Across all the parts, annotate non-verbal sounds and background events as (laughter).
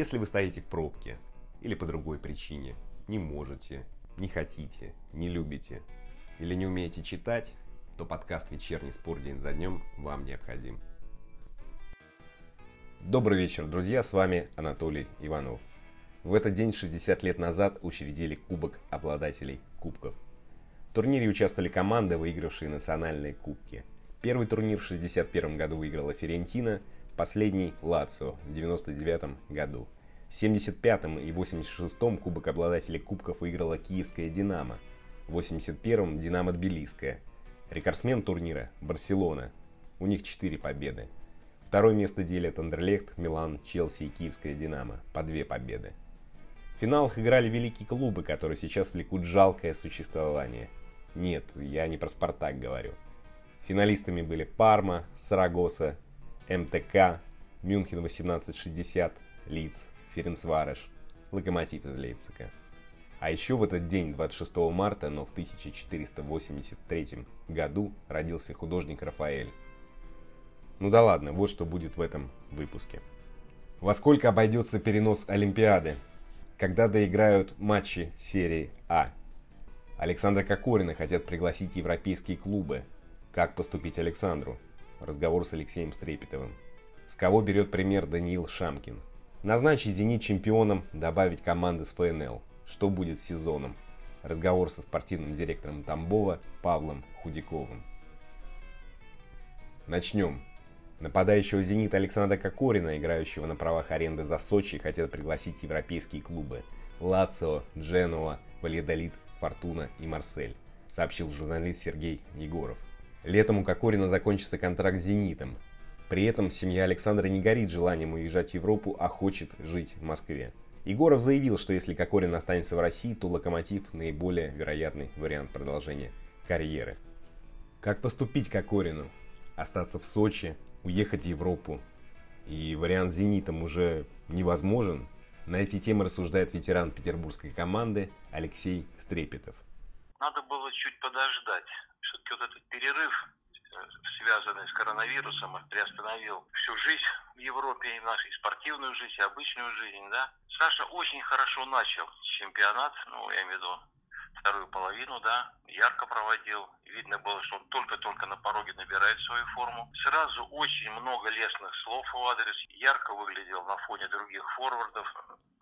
Если вы стоите в пробке или по другой причине, не можете, не хотите, не любите или не умеете читать, то подкаст «Вечерний спор день за днем» вам необходим. Добрый вечер, друзья, с вами Анатолий Иванов. В этот день 60 лет назад учредили Кубок обладателей Кубков. В турнире участвовали команды, выигравшие национальные кубки. Первый турнир в 61 году выиграла Ферентина, последний – Лацио в 99 году. В 75 и 86 Кубок обладателей кубков выиграла Киевская «Динамо», в 81-м – «Динамо Тбилисская». Рекордсмен турнира – Барселона. У них 4 победы. Второе место делят Андерлехт, Милан, Челси и Киевская «Динамо» по две победы. В финалах играли великие клубы, которые сейчас влекут жалкое существование – нет, я не про Спартак говорю. Финалистами были Парма, Сарагоса, МТК, Мюнхен 1860, Лиц, Ференцвареш, Локомотив из Лейпцига. А еще в этот день, 26 марта, но в 1483 году, родился художник Рафаэль. Ну да ладно, вот что будет в этом выпуске. Во сколько обойдется перенос Олимпиады? Когда доиграют матчи серии А? Александра Кокорина хотят пригласить европейские клубы. Как поступить Александру? Разговор с Алексеем Стрепетовым. С кого берет пример Даниил Шамкин? Назначить «Зенит» чемпионом, добавить команды с ФНЛ. Что будет с сезоном? Разговор со спортивным директором Тамбова Павлом Худяковым. Начнем. Нападающего «Зенита» Александра Кокорина, играющего на правах аренды за Сочи, хотят пригласить европейские клубы. Лацио, Дженуа, Вальядолит, Фортуна и Марсель, сообщил журналист Сергей Егоров. Летом у Кокорина закончится контракт с «Зенитом». При этом семья Александра не горит желанием уезжать в Европу, а хочет жить в Москве. Егоров заявил, что если Кокорин останется в России, то «Локомотив» – наиболее вероятный вариант продолжения карьеры. Как поступить Кокорину? Остаться в Сочи, уехать в Европу? И вариант с «Зенитом» уже невозможен – на эти темы рассуждает ветеран петербургской команды Алексей Стрепетов. Надо было чуть подождать. Все-таки вот этот перерыв, э, связанный с коронавирусом, приостановил всю жизнь в Европе, и нашу и спортивную жизнь, и обычную жизнь, да. Саша очень хорошо начал чемпионат, ну, я имею в виду вторую половину, да, ярко проводил. Видно было, что он только-только на пороге набирает свою форму. Сразу очень много лестных слов в адрес. Ярко выглядел на фоне других форвардов,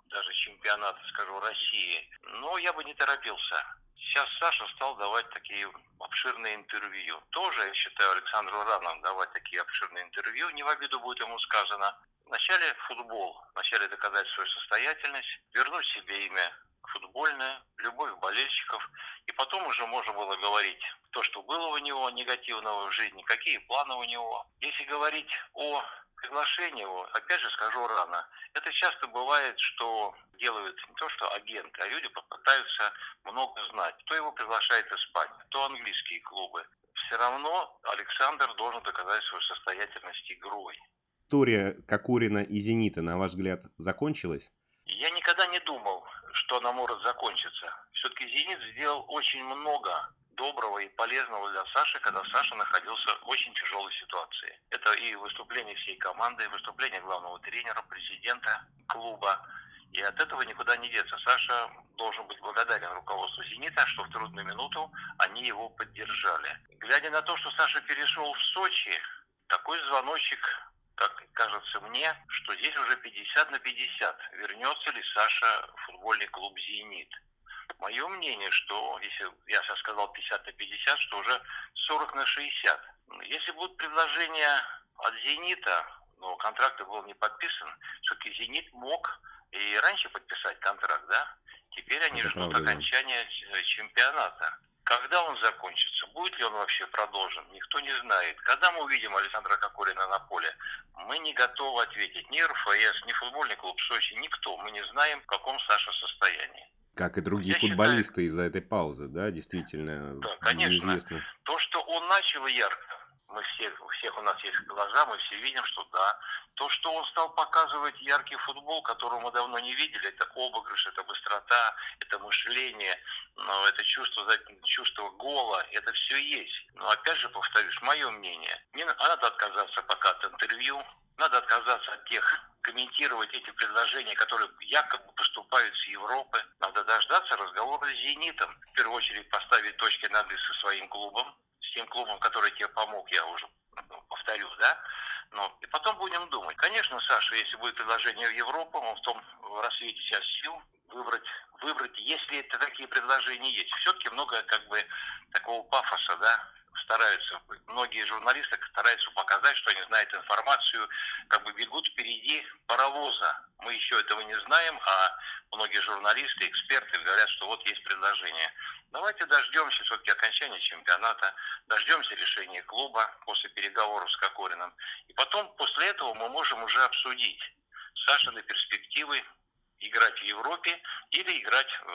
даже чемпионата, скажу, России. Но я бы не торопился. Сейчас Саша стал давать такие обширные интервью. Тоже, я считаю, Александру рано давать такие обширные интервью. Не в обиду будет ему сказано. Вначале футбол, вначале доказать свою состоятельность, вернуть себе имя футбольное, любовь болельщиков. И потом уже можно было говорить то, что было у него негативного в жизни, какие планы у него. Если говорить о приглашении его, опять же скажу рано, это часто бывает, что делают не то что агенты, а люди попытаются много знать. Кто его приглашает в Испанию, то английские клубы. Все равно Александр должен доказать свою состоятельность игрой. История Кокорина и Зенита, на ваш взгляд, закончилась? Я никогда не думал, что она может закончиться. Все-таки «Зенит» сделал очень много доброго и полезного для Саши, когда Саша находился в очень тяжелой ситуации. Это и выступление всей команды, и выступление главного тренера, президента клуба. И от этого никуда не деться. Саша должен быть благодарен руководству «Зенита», что в трудную минуту они его поддержали. Глядя на то, что Саша перешел в Сочи, такой звоночек как кажется мне, что здесь уже 50 на 50. Вернется ли Саша в футбольный клуб «Зенит»? Мое мнение, что если я сейчас сказал 50 на 50, что уже 40 на 60. Если будут предложения от «Зенита», но контракт был не подписан, все-таки «Зенит» мог и раньше подписать контракт, да? Теперь они Это ждут окончания чемпионата. Когда он закончится? Будет ли он вообще продолжен? Никто не знает. Когда мы увидим Александра Кокорина на поле? Мы не готовы ответить. Ни РФС, ни футбольный клуб Сочи, никто. Мы не знаем, в каком Саша состоянии. Как и другие Я футболисты считаю... из-за этой паузы, да, действительно. Да, конечно. Неизвестно. То, что он начал ярко, мы все, у всех у нас есть глаза, мы все видим, что да. То, что он стал показывать яркий футбол, которого мы давно не видели, это обыгрыш, это быстрота, это мышление, но это чувство, чувство гола, это все есть. Но опять же повторюсь, мое мнение, не надо отказаться пока от интервью, надо отказаться от тех комментировать эти предложения, которые якобы поступают с Европы. Надо дождаться разговора с «Зенитом». В первую очередь поставить точки над «и» со своим клубом, тем клубом, который тебе помог, я уже повторю, да, ну, и потом будем думать. Конечно, Саша, если будет предложение в Европу, он в том рассвете сейчас сил выбрать, выбрать, если это такие предложения есть. Все-таки много как бы такого пафоса, да, стараются, многие журналисты стараются показать, что они знают информацию, как бы бегут впереди паровоза. Мы еще этого не знаем, а многие журналисты, эксперты говорят, что вот есть предложение. Давайте дождемся все-таки окончания чемпионата, дождемся решения клуба после переговоров с Кокорином. И потом, после этого, мы можем уже обсудить Сашины перспективы играть в Европе или играть э,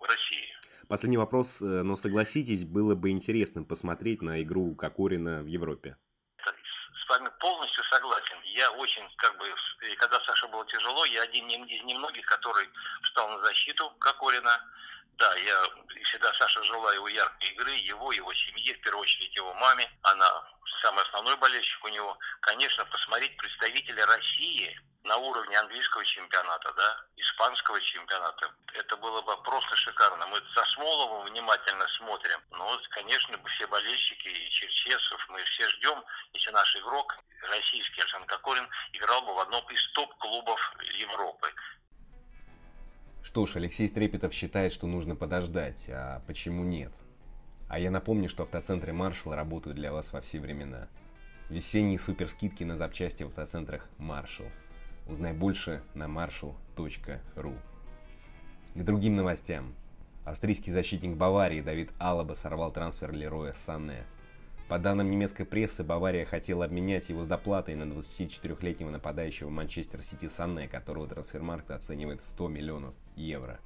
в России. Последний вопрос, э, но согласитесь, было бы интересно посмотреть на игру Кокорина в Европе. С вами полностью согласен. Я очень, как бы, когда Саша было тяжело, я один из немногих, который встал на защиту Кокорина. Да, я всегда Саша желаю его яркой игры, его, его семье, в первую очередь его маме. Она самый основной болельщик у него. Конечно, посмотреть представителя России на уровне английского чемпионата, да, испанского чемпионата. Это было бы просто шикарно. Мы со Смоловым внимательно смотрим. Но, конечно, все болельщики и Черчесов, мы все ждем, если наш игрок, российский Арсен Кокорин, играл бы в одном из топ-клубов Европы. Что ж, Алексей Стрепетов считает, что нужно подождать, а почему нет? А я напомню, что автоцентры Маршал работают для вас во все времена. Весенние суперскидки на запчасти в автоцентрах Маршал. Узнай больше на marshall.ru. К другим новостям. Австрийский защитник Баварии Давид Алаба сорвал трансфер Лероя Санне. По данным немецкой прессы, Бавария хотела обменять его с доплатой на 24-летнего нападающего Манчестер Сити Санне, которого трансфермаркт оценивает в 100 миллионов евро.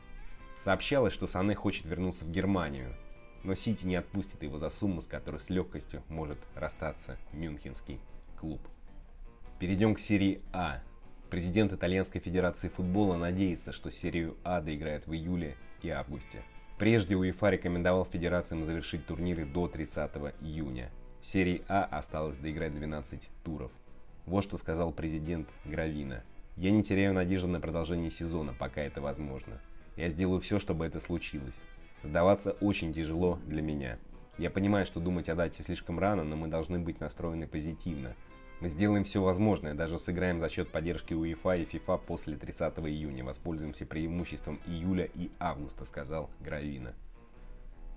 Сообщалось, что Санне хочет вернуться в Германию, но Сити не отпустит его за сумму, с которой с легкостью может расстаться мюнхенский клуб. Перейдем к серии А, Президент Итальянской Федерации футбола надеется, что серию А доиграет в июле и августе. Прежде УЕФА рекомендовал федерациям завершить турниры до 30 июня. В серии А осталось доиграть 12 туров. Вот что сказал президент Гравина. «Я не теряю надежды на продолжение сезона, пока это возможно. Я сделаю все, чтобы это случилось. Сдаваться очень тяжело для меня. Я понимаю, что думать о дате слишком рано, но мы должны быть настроены позитивно. Мы сделаем все возможное, даже сыграем за счет поддержки УЕФА и ФИФА после 30 июня. Воспользуемся преимуществом июля и августа, сказал Гравина.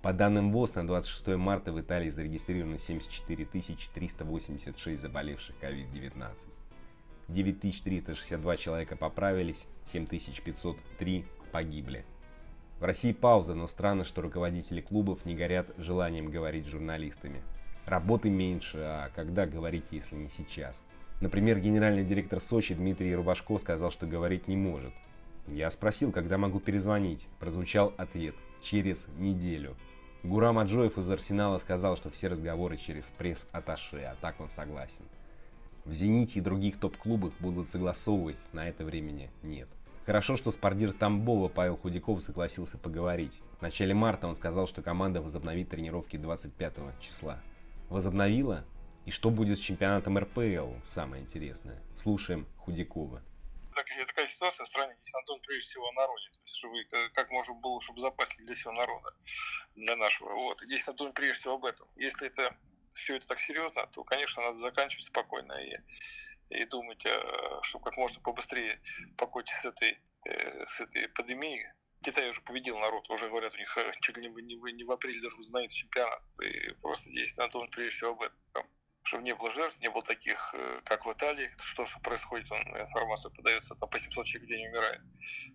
По данным ВОЗ, на 26 марта в Италии зарегистрировано 74 386 заболевших COVID-19. 9362 человека поправились, 7503 погибли. В России пауза, но странно, что руководители клубов не горят желанием говорить с журналистами. Работы меньше, а когда говорить, если не сейчас? Например, генеральный директор Сочи Дмитрий Рубашко сказал, что говорить не может. Я спросил, когда могу перезвонить. Прозвучал ответ – через неделю. Гурам Аджоев из Арсенала сказал, что все разговоры через пресс-атташе, а так он согласен. В «Зените» и других топ-клубах будут согласовывать, на это времени нет. Хорошо, что спардир Тамбова Павел Худяков согласился поговорить. В начале марта он сказал, что команда возобновит тренировки 25 числа возобновила? И что будет с чемпионатом РПЛ, самое интересное? Слушаем Худякова. Такая, такая ситуация в стране, здесь Антон прежде всего о народе. То есть, чтобы как можно было, чтобы безопасить для всего народа, для нашего. Вот. И здесь Антон прежде всего об этом. Если это все это так серьезно, то, конечно, надо заканчивать спокойно и, и думать, э, чтобы как можно побыстрее покончить с этой, э, с этой пандемией, Китай уже победил народ, уже говорят, у них э, чуть ли не, не, не в апреле даже узнают чемпионат. И просто здесь надо думать прежде всего об этом. Чтобы не было жертв, не было таких, как в Италии, что, что происходит, он, информация подается, там по 700 человек в день умирает.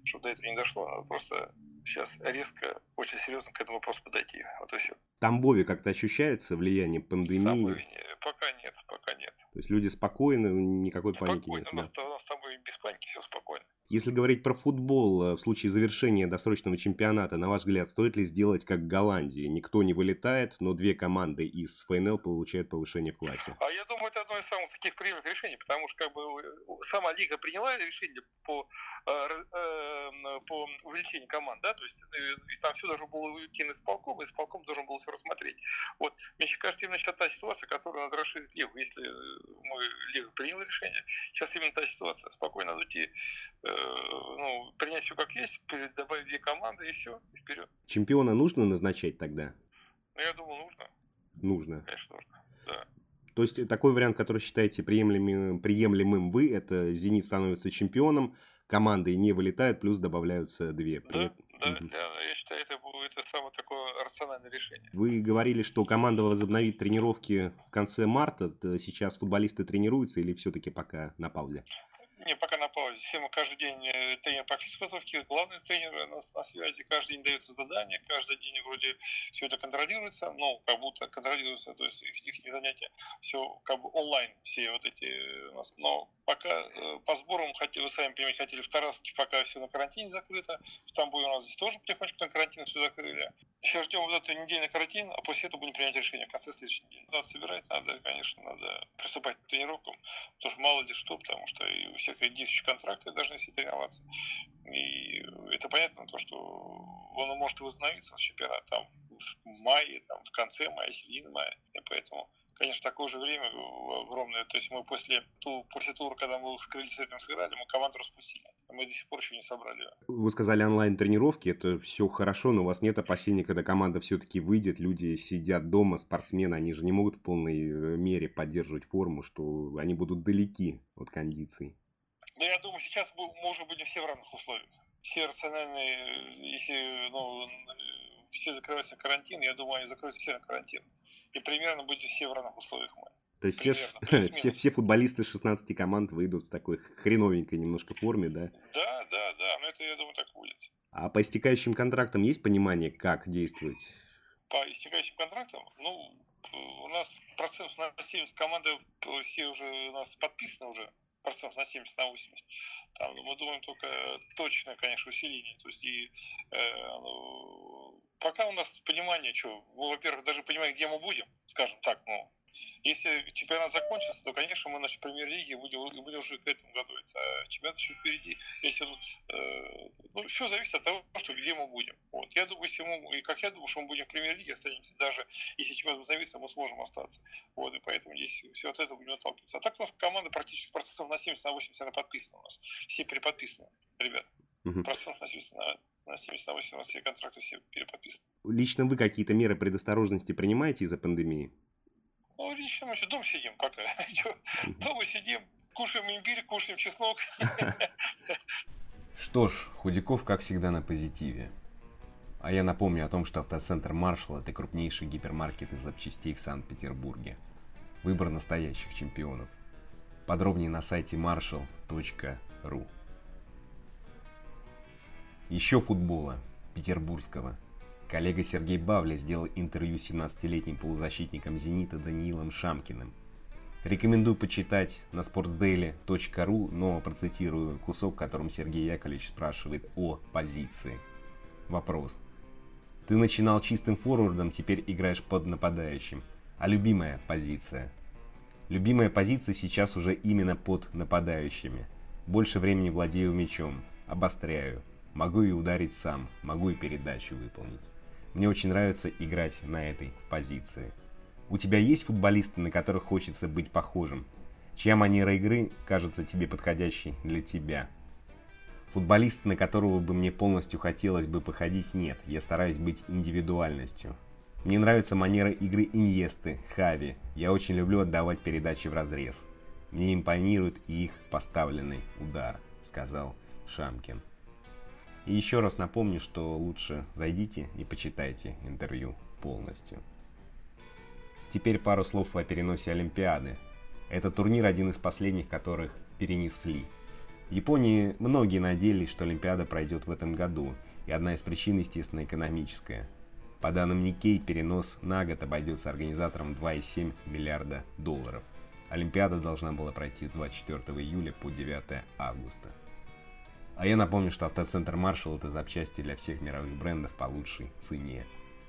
Чтобы до этого не дошло, надо просто сейчас резко, очень серьезно к этому вопросу подойти. Вот и все. Тамбове как-то ощущается влияние пандемии? Не, пока нет, пока нет. То есть люди спокойны, никакой спокойно, паники нет? У нас, да? у нас с тобой без паники все спокойно. Если говорить про футбол, э, в случае завершения досрочного чемпионата, на ваш взгляд, стоит ли сделать как Голландии? Никто не вылетает, но две команды из ФНЛ получают повышение в классе. А я думаю, это таких приемных решений, потому что как бы сама лига приняла решение по, э, э, по увеличению команд, да, то есть и там все должно было уйти на исполком, и исполком должен был все рассмотреть. Вот, мне кажется, именно сейчас та ситуация, которая надо расширить лигу. Если мы лига приняла решение, сейчас именно та ситуация. Спокойно надо идти ну, принять все как есть, добавить две команды и все, и вперед. Чемпиона нужно назначать тогда? Ну, я думаю, нужно. Нужно? Конечно, нужно, да. То есть такой вариант, который считаете приемлемым, приемлемым вы, это «Зенит» становится чемпионом, команды не вылетают, плюс добавляются две. Да, да, угу. да, я считаю, это, это самое такое рациональное решение. Вы говорили, что команда возобновит тренировки в конце марта. Сейчас футболисты тренируются или все-таки пока на паузе? Не, пока на паузе. Мы каждый день э, тренер по физподготовке, главный тренер на, на связи, каждый день дается задание, каждый день вроде все это контролируется, ну, как будто контролируется, то есть их, их занятия, все как бы онлайн, все вот эти э, у нас. Но пока э, по сборам, хотели, вы сами понимаете, хотели в Тараске, пока все на карантине закрыто, в Тамбове у нас здесь тоже потихонечку на карантин все закрыли. Сейчас ждем вот эту недельный карантин, а после этого будем принять решение в конце следующей недели. Надо собирать, надо, конечно, надо приступать к тренировкам, потому что мало ли что, потому что и у всех действующих контрактах должны все тренироваться. И это понятно, то, что он может восстановиться, чемпионат там в мае, там, в конце мая, середине мая. И поэтому конечно, такое же время огромное. То есть мы после, ту, после тура, когда мы с этим сыграли, мы команду распустили. Мы до сих пор еще не собрали. Вы сказали онлайн-тренировки, это все хорошо, но у вас нет опасений, когда команда все-таки выйдет, люди сидят дома, спортсмены, они же не могут в полной э, мере поддерживать форму, что они будут далеки от кондиций. Ну, я думаю, сейчас мы уже будем все в равных условиях. Все рациональные, если ну, все закрываются на карантин, я думаю, они закроются все на карантин. И примерно будем все в равных условиях мы. То есть все, (laughs) все, все футболисты 16 команд выйдут в такой хреновенькой немножко форме, да? Да, да, да, но это, я думаю, так будет. А по истекающим контрактам есть понимание, как действовать? По истекающим контрактам? Ну, у нас процент на 70 команды все уже у нас подписаны уже процентов на 70, на 80. Там, мы думаем только точное, конечно, усиление. То есть и э, ну, пока у нас понимание, что, ну, во-первых, даже понимаем, где мы будем, скажем так, ну, если чемпионат закончится, то, конечно, мы нашей премьер-лиге будем, будем уже к этому готовиться. А чемпионат еще впереди. Если, э, ну, все зависит от того, что, где мы будем. Вот. Я думаю, если мы, и как я думаю, что мы будем в премьер-лиге, останемся даже, если чемпионат возобновится, мы сможем остаться. Вот, и поэтому здесь все от этого будем отталкиваться. А так у нас команда практически процентов на 70, на 80 она подписана у нас. Все переподписаны, ребят. Угу. Процентов на 70, на, на 70, на 80 у нас все контракты все переподписаны. Лично вы какие-то меры предосторожности принимаете из-за пандемии? Ну, мы что, дома сидим пока. (laughs) дома сидим, кушаем имбирь, кушаем чеснок. (laughs) Что ж, Худяков, как всегда, на позитиве. А я напомню о том, что автоцентр Маршал – это крупнейший гипермаркет из запчастей в Санкт-Петербурге. Выбор настоящих чемпионов. Подробнее на сайте marshall.ru. Еще футбола, петербургского – Коллега Сергей Бавля сделал интервью с 17-летним полузащитником «Зенита» Даниилом Шамкиным. Рекомендую почитать на sportsdaily.ru, но процитирую кусок, в котором Сергей Яковлевич спрашивает о позиции. Вопрос. Ты начинал чистым форвардом, теперь играешь под нападающим. А любимая позиция? Любимая позиция сейчас уже именно под нападающими. Больше времени владею мячом, обостряю. Могу и ударить сам, могу и передачу выполнить. Мне очень нравится играть на этой позиции. У тебя есть футболисты, на которых хочется быть похожим? Чья манера игры кажется тебе подходящей для тебя? Футболиста, на которого бы мне полностью хотелось бы походить, нет. Я стараюсь быть индивидуальностью. Мне нравится манера игры Иньесты, Хави. Я очень люблю отдавать передачи в разрез. Мне импонирует и их поставленный удар, сказал Шамкин. И еще раз напомню, что лучше зайдите и почитайте интервью полностью. Теперь пару слов о переносе Олимпиады. Это турнир один из последних, которых перенесли. В Японии многие надеялись, что Олимпиада пройдет в этом году, и одна из причин, естественно, экономическая. По данным Никей, перенос на год обойдется организаторам 2,7 миллиарда долларов. Олимпиада должна была пройти с 24 июля по 9 августа. А я напомню, что автоцентр Marshall это запчасти для всех мировых брендов по лучшей цене.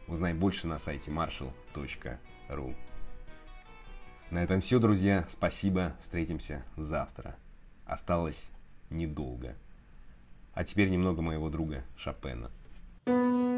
Узнай больше на сайте marshall.ru. На этом все, друзья. Спасибо. Встретимся завтра. Осталось недолго. А теперь немного моего друга Шопена. thank you